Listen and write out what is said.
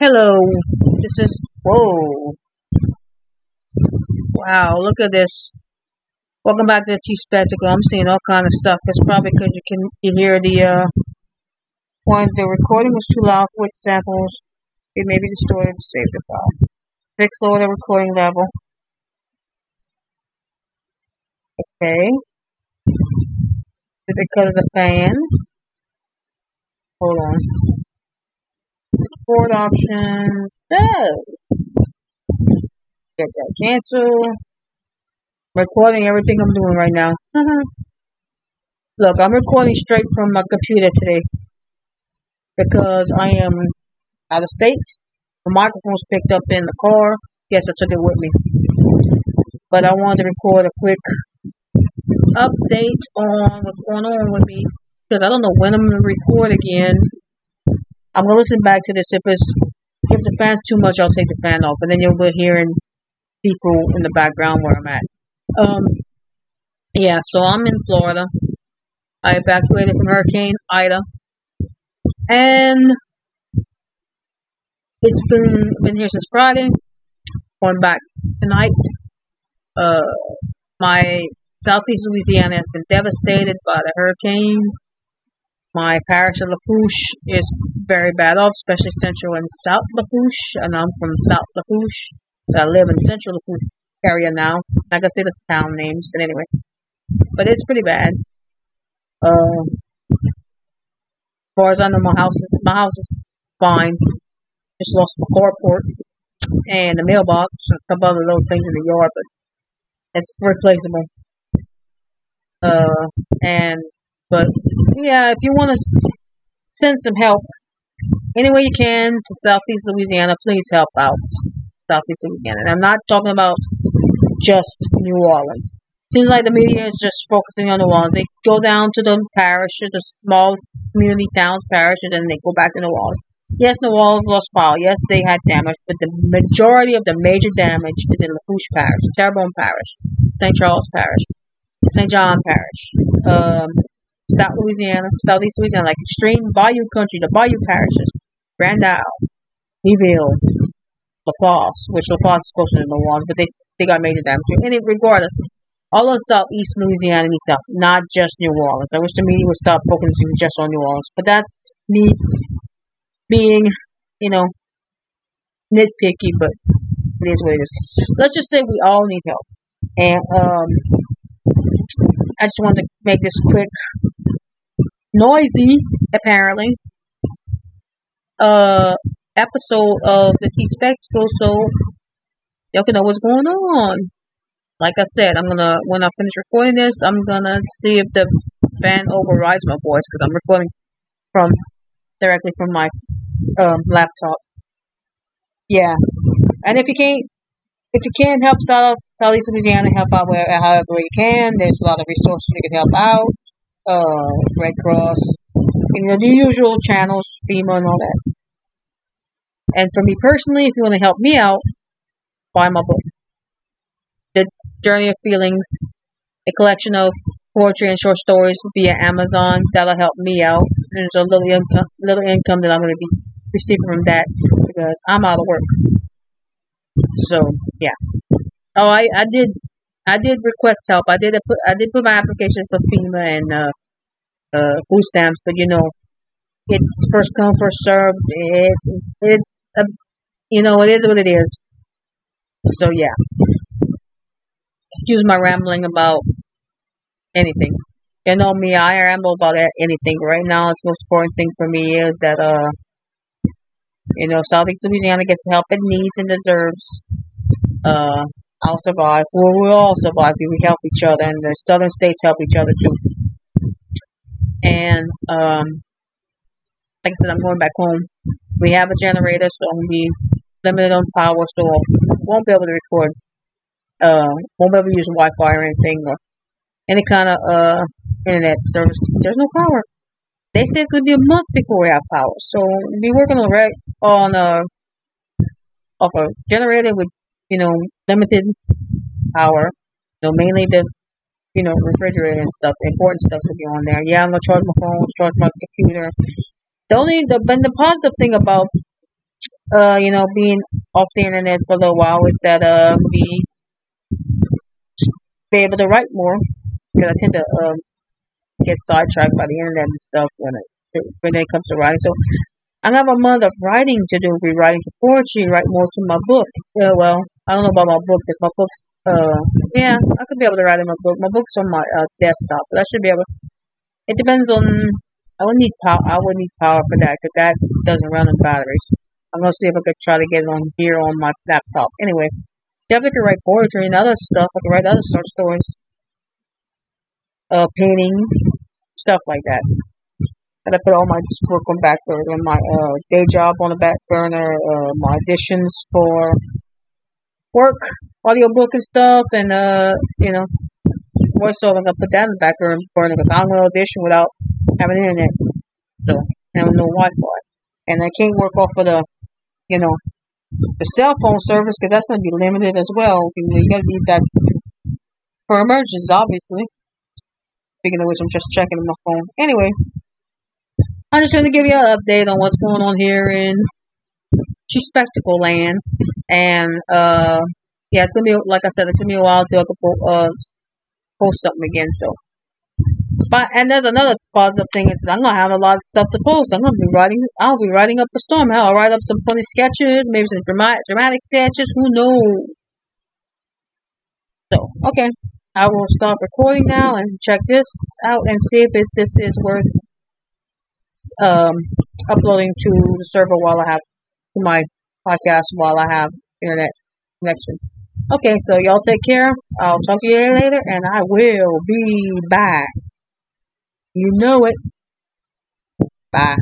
Hello, this is whoa, wow! Look at this. Welcome back to the T Spectacle. I'm seeing all kind of stuff. It's probably because you can you hear the uh one the recording was too loud with samples. It may be distorted. Save the file. Fix lower the recording level. Okay. Is it because of the fan? Hold on. Board option. No. Get that cancel. Recording everything I'm doing right now. Mm-hmm. Look, I'm recording straight from my computer today because I am out of state. The microphone's picked up in the car. Yes, I took it with me. But I wanted to record a quick update on what's going on with me because I don't know when I'm going to record again. I'm to listen back to this. If it's if the fan's too much, I'll take the fan off, and then you'll be hearing people in the background where I'm at. Um, yeah, so I'm in Florida. I evacuated from Hurricane Ida, and it's been been here since Friday. Going back tonight. Uh, my southeast Louisiana has been devastated by the hurricane. My parish of Lafourche is very bad off, especially central and south Lafourche, and I'm from South Lafourche. I live in central Lafourche area now. Not gonna say the town names, but anyway. But it's pretty bad. Uh, as far as I know, my house is my house is fine. Just lost my carport and the mailbox a couple other little things in the yard, but it's replaceable. Uh, and but yeah, if you want to send some help any way you can to Southeast Louisiana, please help out Southeast Louisiana. And I'm not talking about just New Orleans. Seems like the media is just focusing on New Orleans. They go down to the parishes, the small community towns, parishes, and they go back to New Orleans. Yes, New Orleans lost power. Yes, they had damage, but the majority of the major damage is in Lafourche Parish, Terrebonne Parish, St. Charles Parish, St. John Parish, um, South Louisiana, Southeast Louisiana, like extreme Bayou country, the Bayou parishes, Grand Isle, Leeville, Laplace, which Laplace is closer to New Orleans, but they they got major damage. And it, regardless, all of Southeast Louisiana needs help, not just New Orleans. I wish the media would stop focusing just on New Orleans, but that's me being, you know, nitpicky, but it is what it is. Let's just say we all need help. And um, I just wanted to make this quick, noisy, apparently, uh, episode of the T Spectacle so y'all can know what's going on. Like I said, I'm gonna when I finish recording this, I'm gonna see if the fan overrides my voice because I'm recording from directly from my um, laptop. Yeah, and if you can't, if you can't help South Southeast Louisiana, help out wherever however you can. There's a lot of resources you can help out. Uh, Red Cross, you know, the usual channels, FEMA and all that. And for me personally, if you want to help me out, buy my book, The Journey of Feelings, a collection of poetry and short stories via Amazon. That'll help me out. There's a little income, little income that I'm going to be receiving from that because I'm out of work. So yeah. Oh, I, I did I did request help. I did put I did put my application for FEMA and uh, uh, food stamps, but you know, it's first come first served. It it's a, you know it is what it is. So yeah. Excuse my rambling about anything. You know me, I ramble about anything. Right now, the most important thing for me is that uh, you know, Southeast Louisiana gets the help it needs and deserves. Uh, I'll survive. Well, we'll all survive if we help each other, and the southern states help each other too. And um, like I said, I'm going back home. We have a generator, so be limited on power, so won't be able to record. Uh, won't be able to use Wi-Fi or anything or any kind of uh internet service. There's no power. They say it's gonna be a month before we have power, so be working on on uh off a generator with you know limited power. You know, mainly the you know refrigerator and stuff. Important stuff will be on there. Yeah, I'm gonna charge my phone, charge my computer. The only the but the positive thing about uh, you know, being off the internet for a little while is that uh, be be able to write more because I tend to um, get sidetracked by the internet and stuff when it when it comes to writing. So I have a month of writing to do, rewriting some poetry, write more to my book. Well, I don't know about my book because my books, uh, yeah, I could be able to write in my book. My book's on my uh, desktop, but I should be able. To it depends on. I would need power. I would need power for that because that doesn't run on batteries. I'm gonna see if I could try to get it on here on my laptop. Anyway, definitely could write poetry and other stuff. I could write other short stories, uh, painting, stuff like that. And I put all my work on back burner, my uh, day job on the back burner, uh, my auditions for work, audiobook and stuff, and uh, you know, voiceover. I'm gonna put that in the back burner because I don't know audition without having internet, so and no Wi-Fi, and I can't work off of the, you know, the cell phone service because that's gonna be limited as well. You, know, you gotta need that for emergencies, obviously. Speaking of which, I'm just checking my phone. Anyway, I'm just gonna give you an update on what's going on here in Spectacle Land, and uh, yeah, it's gonna be like I said, it's gonna be a while I can uh, post something again. So, but and there's another positive thing is I'm gonna have a lot of stuff to post. I'm gonna be writing. I'll be writing up a storm. I'll write up some funny sketches, maybe some dramatic dramatic sketches. Who knows? So okay, I will stop recording now and check this out and see if this is worth um, uploading to the server while I have to my podcast while I have internet connection. Okay, so y'all take care. I'll talk to you later, and I will be back. You know it. Bye.